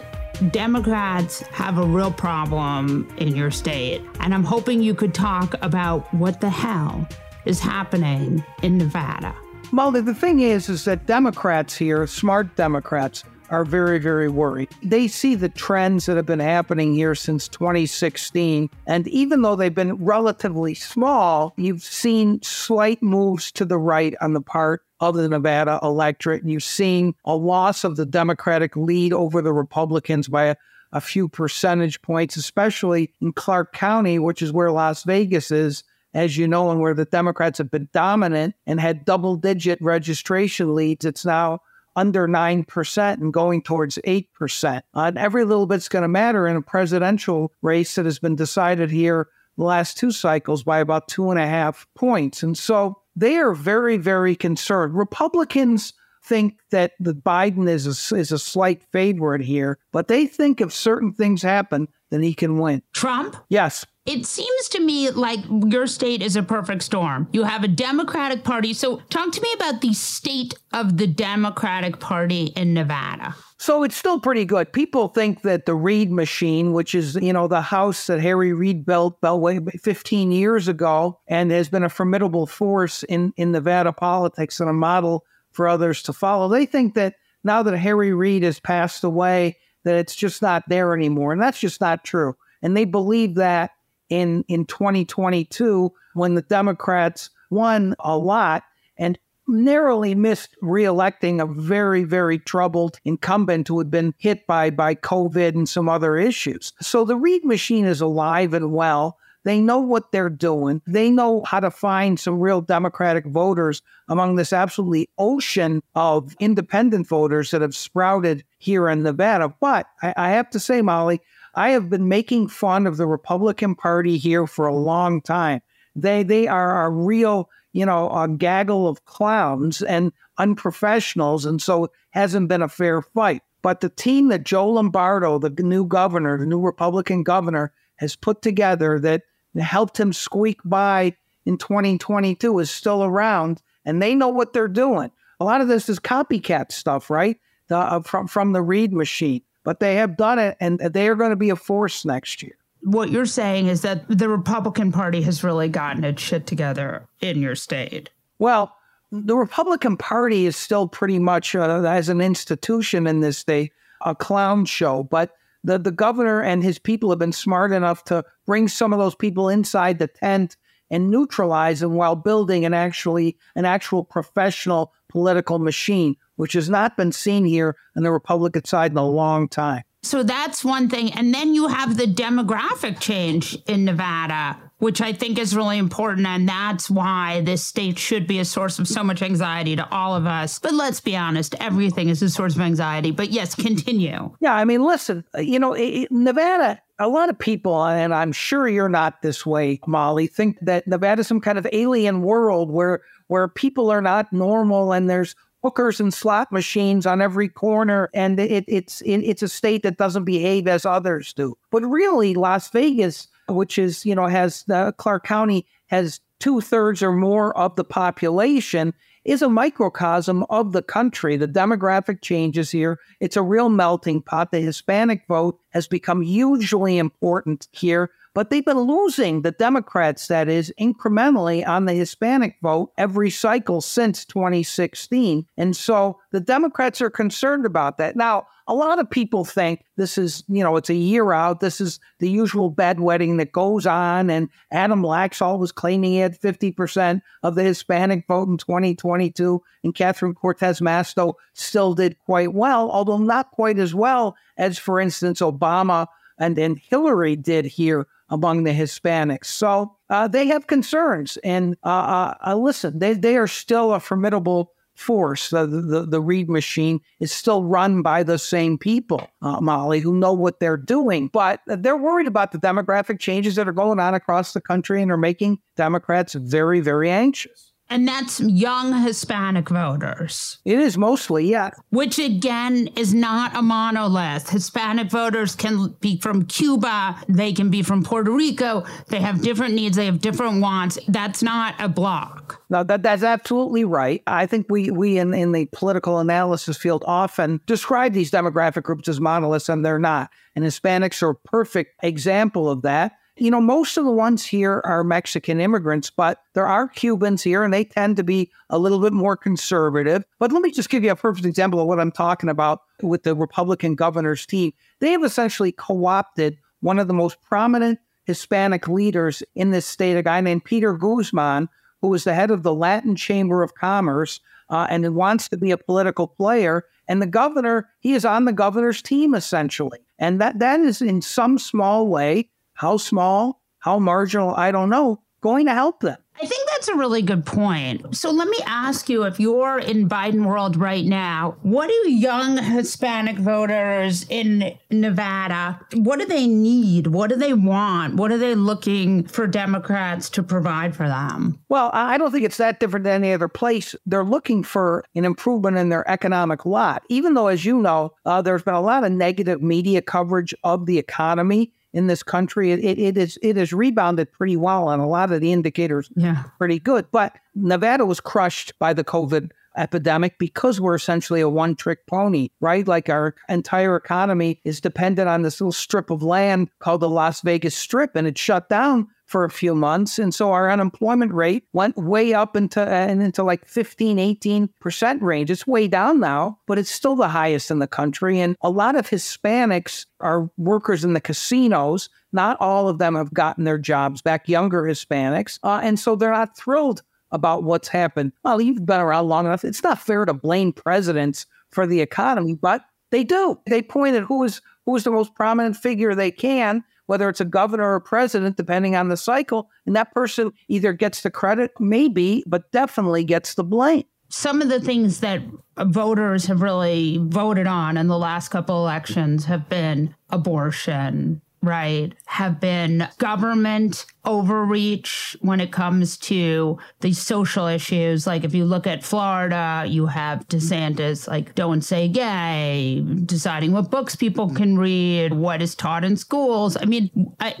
Democrats have a real problem in your state. And I'm hoping you could talk about what the hell is happening in Nevada. Molly, the thing is, is that Democrats here, smart Democrats, are very, very worried. They see the trends that have been happening here since 2016. And even though they've been relatively small, you've seen slight moves to the right on the part of the Nevada electorate. And you've seen a loss of the Democratic lead over the Republicans by a, a few percentage points, especially in Clark County, which is where Las Vegas is as you know, and where the Democrats have been dominant and had double digit registration leads, it's now under 9% and going towards 8%. Uh, and every little bit's going to matter in a presidential race that has been decided here the last two cycles by about two and a half points. And so they are very, very concerned. Republicans think that the Biden is a, is a slight favorite here, but they think if certain things happen, then he can win. Trump? Yes. It seems to me like your state is a perfect storm. You have a Democratic Party. So, talk to me about the state of the Democratic Party in Nevada. So it's still pretty good. People think that the Reid machine, which is, you know, the house that Harry Reid built, built 15 years ago and has been a formidable force in, in Nevada politics and a model for others to follow, they think that now that Harry Reid has passed away, that it's just not there anymore. And that's just not true. And they believe that in in 2022 when the Democrats won a lot and narrowly missed reelecting a very very troubled incumbent who had been hit by by COVID and some other issues. So the Reid machine is alive and well. They know what they're doing. They know how to find some real Democratic voters among this absolutely ocean of independent voters that have sprouted here in Nevada. But I, I have to say, Molly, I have been making fun of the Republican Party here for a long time. They they are a real, you know, a gaggle of clowns and unprofessionals, and so it hasn't been a fair fight. But the team that Joe Lombardo, the new governor, the new Republican governor, has put together that helped him squeak by in 2022 is still around, and they know what they're doing. A lot of this is copycat stuff, right? The, uh, from from the Reid machine but they have done it and they are going to be a force next year. What you're saying is that the Republican Party has really gotten its shit together in your state. Well, the Republican Party is still pretty much, uh, as an institution in this state, a clown show. But the, the governor and his people have been smart enough to bring some of those people inside the tent and neutralize them while building an actually an actual professional political machine which has not been seen here on the Republican side in a long time. So that's one thing. And then you have the demographic change in Nevada, which I think is really important. And that's why this state should be a source of so much anxiety to all of us. But let's be honest, everything is a source of anxiety. But yes, continue. Yeah, I mean, listen, you know, Nevada, a lot of people, and I'm sure you're not this way, Molly, think that Nevada is some kind of alien world where where people are not normal and there's hookers and slot machines on every corner, and it, it's it, it's a state that doesn't behave as others do. But really, Las Vegas, which is you know has uh, Clark County has two thirds or more of the population, is a microcosm of the country. The demographic changes here. It's a real melting pot. The Hispanic vote has become hugely important here but they've been losing the Democrats, that is, incrementally on the Hispanic vote every cycle since 2016. And so the Democrats are concerned about that. Now, a lot of people think this is, you know, it's a year out. This is the usual bedwetting that goes on. And Adam Laxalt was claiming he had 50% of the Hispanic vote in 2022. And Catherine Cortez Masto still did quite well, although not quite as well as, for instance, Obama and, then Hillary did here among the Hispanics. So uh, they have concerns. And uh, uh, uh listen, they, they are still a formidable force. The, the, the Reid machine is still run by the same people, uh, Molly, who know what they're doing. But they're worried about the demographic changes that are going on across the country and are making Democrats very, very anxious. And that's young Hispanic voters. It is mostly, yeah. Which again is not a monolith. Hispanic voters can be from Cuba, they can be from Puerto Rico. They have different needs, they have different wants. That's not a block. No, that, that's absolutely right. I think we, we in, in the political analysis field often describe these demographic groups as monoliths, and they're not. And Hispanics are a perfect example of that. You know, most of the ones here are Mexican immigrants, but there are Cubans here and they tend to be a little bit more conservative. But let me just give you a perfect example of what I'm talking about with the Republican governor's team. They have essentially co opted one of the most prominent Hispanic leaders in this state, a guy named Peter Guzman, who is the head of the Latin Chamber of Commerce uh, and wants to be a political player. And the governor, he is on the governor's team essentially. And that, that is in some small way how small, how marginal, I don't know, going to help them. I think that's a really good point. So let me ask you if you're in Biden world right now, what do young Hispanic voters in Nevada, what do they need? What do they want? What are they looking for Democrats to provide for them? Well, I don't think it's that different than any other place. They're looking for an improvement in their economic lot. Even though, as you know, uh, there's been a lot of negative media coverage of the economy in this country. It, it, it is it has rebounded pretty well on a lot of the indicators. Yeah, pretty good. But Nevada was crushed by the COVID epidemic because we're essentially a one trick pony, right? Like our entire economy is dependent on this little strip of land called the Las Vegas Strip, and it shut down for a few months. And so our unemployment rate went way up into, and into like 15, 18% range. It's way down now, but it's still the highest in the country. And a lot of Hispanics are workers in the casinos. Not all of them have gotten their jobs back, younger Hispanics. Uh, and so they're not thrilled about what's happened. Well, you've been around long enough. It's not fair to blame presidents for the economy, but they do. They point at who is who is the most prominent figure they can whether it's a governor or president, depending on the cycle. And that person either gets the credit, maybe, but definitely gets the blame. Some of the things that voters have really voted on in the last couple elections have been abortion, right, have been government overreach when it comes to the social issues. Like if you look at Florida, you have DeSantis, like don't say gay, deciding what books people can read, what is taught in schools. I mean,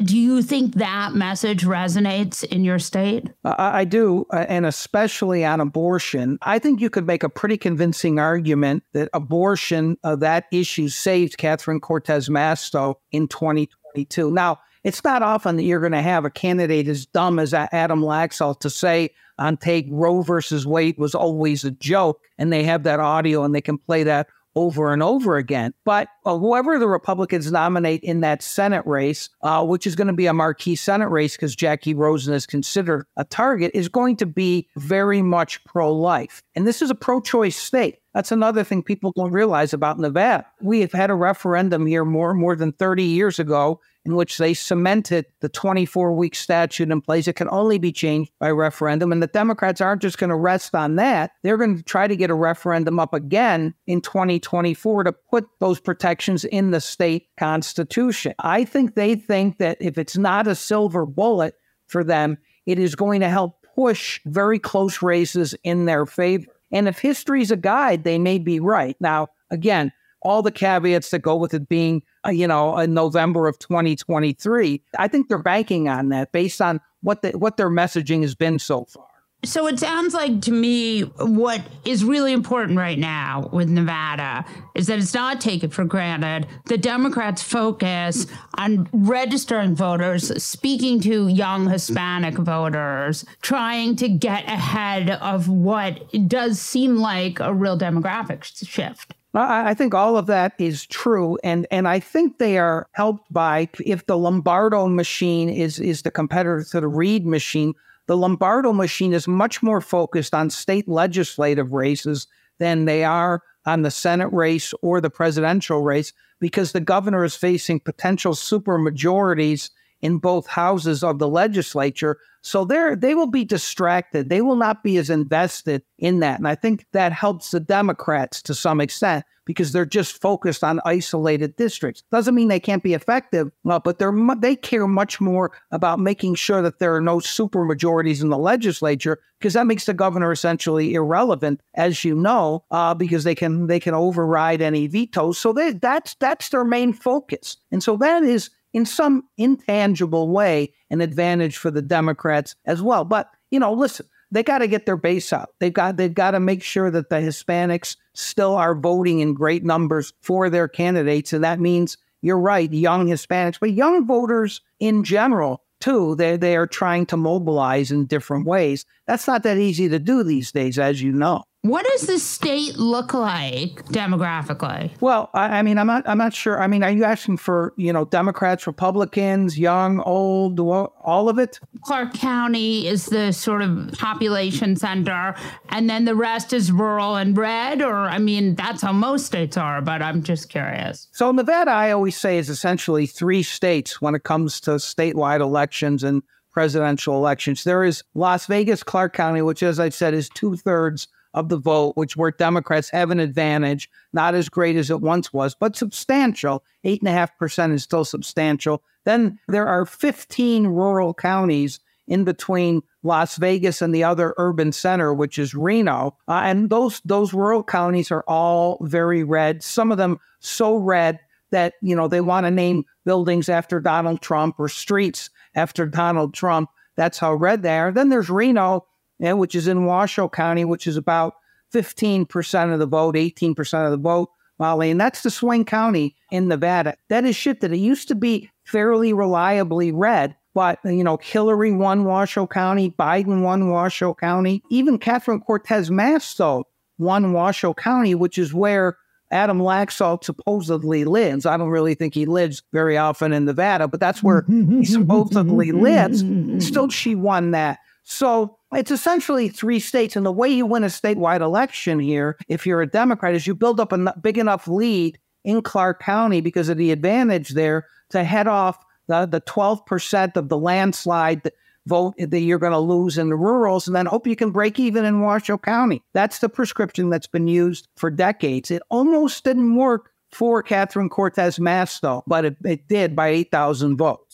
do you think that message resonates in your state? I, I do, uh, and especially on abortion. I think you could make a pretty convincing argument that abortion, uh, that issue, saved Catherine Cortez Masto in 2022. Now, it's not often that you're going to have a candidate as dumb as Adam Laxalt to say on take Roe versus Wade was always a joke, and they have that audio and they can play that over and over again. But uh, whoever the Republicans nominate in that Senate race, uh, which is going to be a marquee Senate race because Jackie Rosen is considered a target, is going to be very much pro life. And this is a pro choice state. That's another thing people don't realize about Nevada. We have had a referendum here more, more than 30 years ago in which they cemented the 24 week statute in place. It can only be changed by referendum. And the Democrats aren't just going to rest on that. They're going to try to get a referendum up again in 2024 to put those protections in the state constitution. I think they think that if it's not a silver bullet for them, it is going to help push very close races in their favor. And if history's a guide, they may be right. Now, again, all the caveats that go with it being, uh, you know, in November of 2023. I think they're banking on that based on what the, what their messaging has been so far. So it sounds like to me what is really important right now with Nevada is that it's not taken for granted. The Democrats focus on registering voters, speaking to young Hispanic voters, trying to get ahead of what does seem like a real demographic shift. I think all of that is true, and and I think they are helped by if the Lombardo machine is is the competitor to the Reid machine. The Lombardo machine is much more focused on state legislative races than they are on the Senate race or the presidential race because the governor is facing potential supermajorities in both houses of the legislature. So they're they will be distracted. They will not be as invested in that. And I think that helps the Democrats to some extent because they're just focused on isolated districts. Doesn't mean they can't be effective, uh, but they're they care much more about making sure that there are no super majorities in the legislature because that makes the governor essentially irrelevant, as you know, uh, because they can they can override any vetoes. So they, that's that's their main focus, and so that is in some intangible way an advantage for the Democrats as well. But you know, listen, they got to get their base out. They've got they've got to make sure that the Hispanics still are voting in great numbers for their candidates, and that means you're right, young Hispanics, but young voters in general too. They they are trying to mobilize in different ways. That's not that easy to do these days, as you know. What does the state look like demographically? Well, I, I, mean, I'm not. I'm not sure. I mean, are you asking for you know Democrats, Republicans, young, old, all of it? Clark County is the sort of population center, and then the rest is rural and red. Or I mean, that's how most states are. But I'm just curious. So Nevada, I always say, is essentially three states when it comes to statewide elections and presidential elections. There is Las Vegas, Clark County, which, as I said, is two thirds of the vote, which where Democrats have an advantage, not as great as it once was, but substantial. Eight and a half percent is still substantial. Then there are 15 rural counties in between Las Vegas and the other urban center, which is Reno. Uh, and those those rural counties are all very red. Some of them so red that you know they want to name buildings after Donald Trump or streets after Donald Trump. That's how red they are. Then there's Reno, yeah, which is in Washoe County, which is about 15% of the vote, 18% of the vote, Molly. And that's the swing county in Nevada. That is shit that it used to be fairly reliably red. But, you know, Hillary won Washoe County, Biden won Washoe County, even Catherine Cortez Masto won Washoe County, which is where Adam Laxalt supposedly lives. I don't really think he lives very often in Nevada, but that's where he supposedly lives. Still, she won that. So it's essentially three states. And the way you win a statewide election here, if you're a Democrat, is you build up a big enough lead in Clark County because of the advantage there to head off the, the 12% of the landslide vote that you're going to lose in the rurals and then hope you can break even in Washoe County. That's the prescription that's been used for decades. It almost didn't work for Catherine Cortez Masto, but it, it did by 8,000 votes.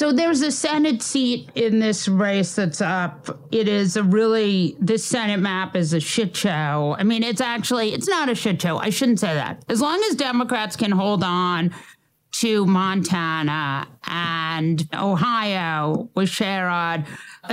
So there's a Senate seat in this race that's up. It is a really this Senate map is a shit show. I mean, it's actually it's not a shit show. I shouldn't say that. As long as Democrats can hold on to Montana and Ohio with Sherrod,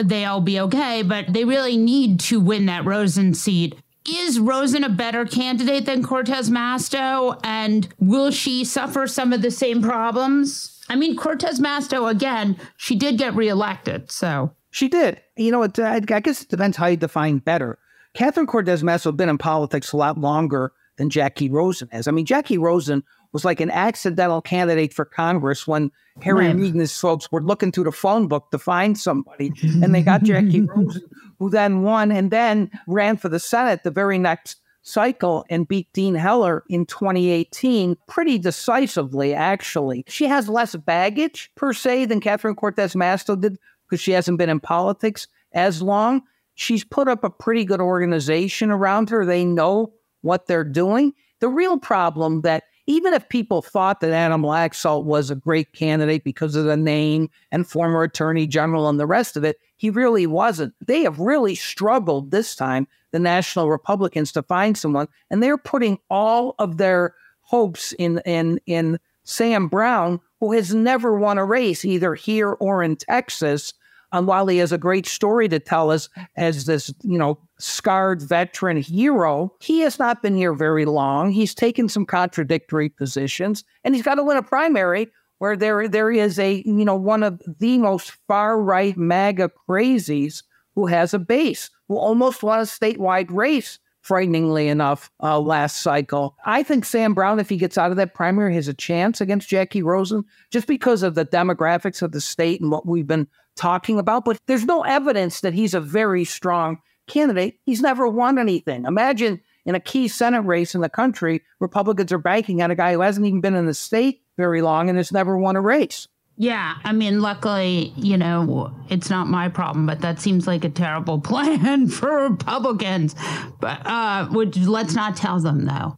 they'll be okay. But they really need to win that Rosen seat. Is Rosen a better candidate than Cortez Masto? And will she suffer some of the same problems? I mean, Cortez Masto, again, she did get reelected. So she did. You know, it, uh, I guess it depends how you define better. Catherine Cortez Masto has been in politics a lot longer than Jackie Rosen has. I mean, Jackie Rosen was like an accidental candidate for Congress when Harry Reid and his folks were looking through the phone book to find somebody. And they got Jackie Rosen, who then won and then ran for the Senate the very next cycle and beat Dean Heller in 2018 pretty decisively, actually. She has less baggage, per se, than Catherine Cortez Masto did because she hasn't been in politics as long. She's put up a pretty good organization around her. They know what they're doing. The real problem that even if people thought that Adam Laxalt was a great candidate because of the name and former attorney general and the rest of it, he really wasn't. They have really struggled this time, the National Republicans, to find someone, and they're putting all of their hopes in in in Sam Brown, who has never won a race either here or in Texas. And while he has a great story to tell us as this, you know, scarred veteran hero, he has not been here very long. He's taken some contradictory positions, and he's got to win a primary where there there is a you know one of the most far right MAGA crazies who has a base who almost won a statewide race. Frighteningly enough, uh, last cycle, I think Sam Brown, if he gets out of that primary, has a chance against Jackie Rosen just because of the demographics of the state and what we've been talking about. But there's no evidence that he's a very strong candidate. He's never won anything. Imagine in a key Senate race in the country, Republicans are banking on a guy who hasn't even been in the state very long and has never won a race. Yeah, I mean, luckily, you know, it's not my problem, but that seems like a terrible plan for Republicans. But uh, which, let's not tell them though.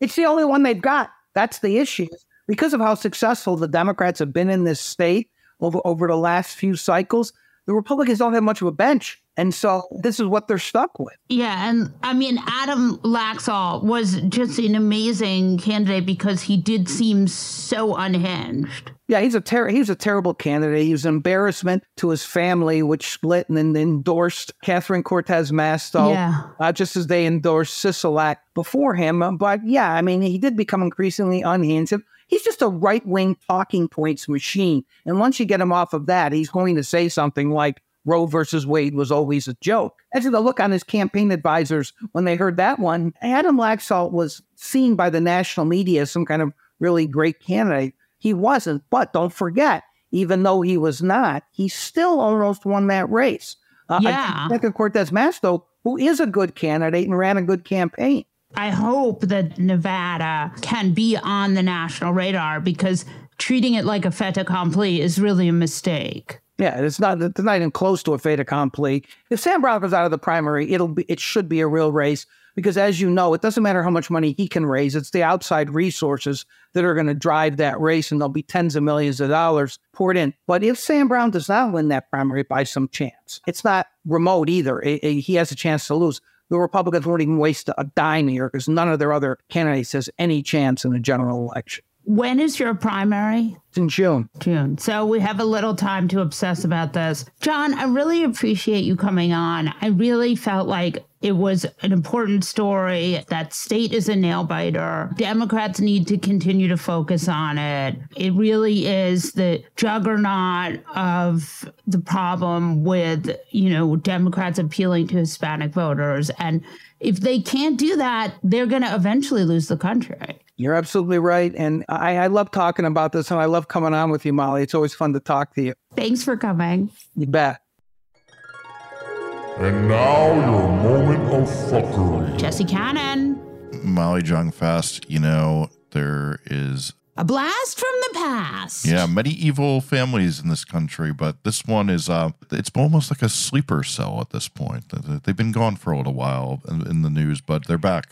It's the only one they've got. That's the issue. Because of how successful the Democrats have been in this state over over the last few cycles, the Republicans don't have much of a bench. And so this is what they're stuck with. Yeah. And I mean, Adam Laxalt was just an amazing candidate because he did seem so unhinged. Yeah, he's a ter- he's a terrible candidate. He was an embarrassment to his family, which split and then endorsed Catherine Cortez Masto, Yeah. uh, just as they endorsed Sisolak before him. But yeah, I mean, he did become increasingly unhinged. He's just a right wing talking points machine. And once you get him off of that, he's going to say something like Roe versus Wade was always a joke. As to the look on his campaign advisors when they heard that one, Adam Laxalt was seen by the national media as some kind of really great candidate. He wasn't, but don't forget, even though he was not, he still almost won that race. Uh, Yeah. Second Cortez Masto, who is a good candidate and ran a good campaign. I hope that Nevada can be on the national radar because treating it like a fait accompli is really a mistake. Yeah, it's not it's not even close to a fait accompli. If Sam Brown goes out of the primary, it'll be it should be a real race because as you know, it doesn't matter how much money he can raise, it's the outside resources that are going to drive that race and there'll be tens of millions of dollars poured in. But if Sam Brown does not win that primary by some chance, it's not remote either. It- it- he has a chance to lose. The Republicans won't even waste a dime here because none of their other candidates has any chance in a general election. When is your primary? It's in June. June. So we have a little time to obsess about this. Jon, I really appreciate you coming on. I really felt like it was an important story. That state is a nail biter. Democrats need to continue to focus on it. It really is the juggernaut of the problem with, you know, Democrats appealing to Hispanic voters. And if they can't do that, they're going to eventually lose the country. You're absolutely right. And I, I love talking about this and I love coming on with you, Molly. It's always fun to talk to you. Thanks for coming. You bet. And now your moment of fuckery. Jesse Cannon. Molly Jong Fast, you know, there is A blast from the past. yeah, medieval families in this country, but this one is uh it's almost like a sleeper cell at this point. They've been gone for a little while in, in the news, but they're back.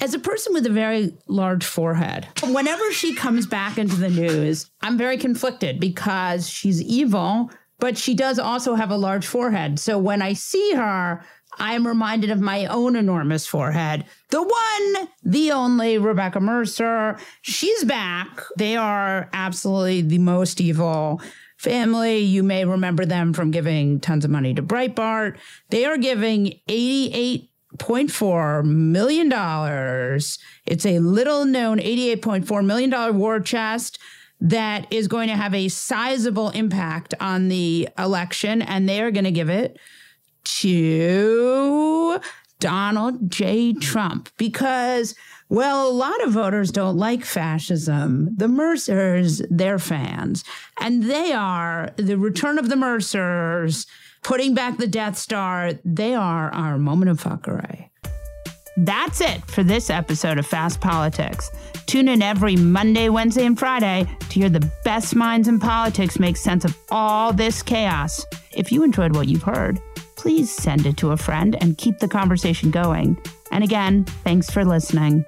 As a person with a very large forehead, whenever she comes back into the news, I'm very conflicted because she's evil, but she does also have a large forehead. So when I see her, I'm reminded of my own enormous forehead. The one, the only Rebekah Mercer. She's back. They are absolutely the most evil family. You may remember them from giving tons of money to Breitbart. They are giving 88 $88.4 million. It's a little known $88.4 million war chest that is going to have a sizable impact on the election, and they are going to give it to Donald J. Trump because, well, a lot of voters don't like fascism. The Mercers, they're fans, and they are the return of the Mercers putting back the Death Star, they are our moment of fuckery. That's it for this episode of Fast Politics. Tune in every Monday, Wednesday, and Friday to hear the best minds in politics make sense of all this chaos. If you enjoyed what you've heard, please send it to a friend and keep the conversation going. And again, thanks for listening.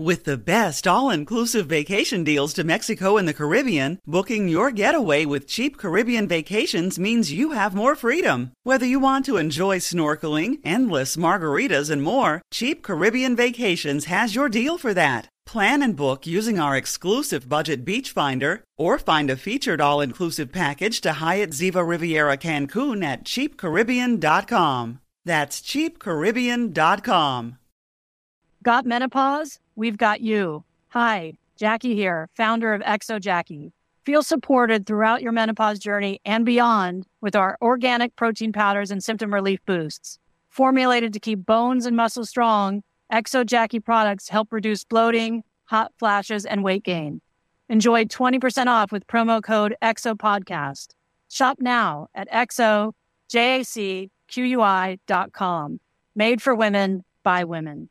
With the best all inclusive vacation deals to Mexico and the Caribbean, booking your getaway with cheap Caribbean vacations means you have more freedom. Whether you want to enjoy snorkeling, endless margaritas, and more, Cheap Caribbean Vacations has your deal for that. Plan and book using our exclusive budget beach finder or find a featured all inclusive package to Hyatt Ziva Riviera Cancun at cheapcaribbean.com. That's cheapcaribbean.com. Got menopause? We've got you. Hi, Jackie here, founder of Exo Jackie. Feel supported throughout your menopause journey and beyond with our organic protein powders and symptom relief boosts. Formulated to keep bones and muscles strong, Exo Jackie products help reduce bloating, hot flashes, and weight gain. Enjoy 20% off with promo code EXOPODCAST. Shop now at exojacqui.com. Made for women by women.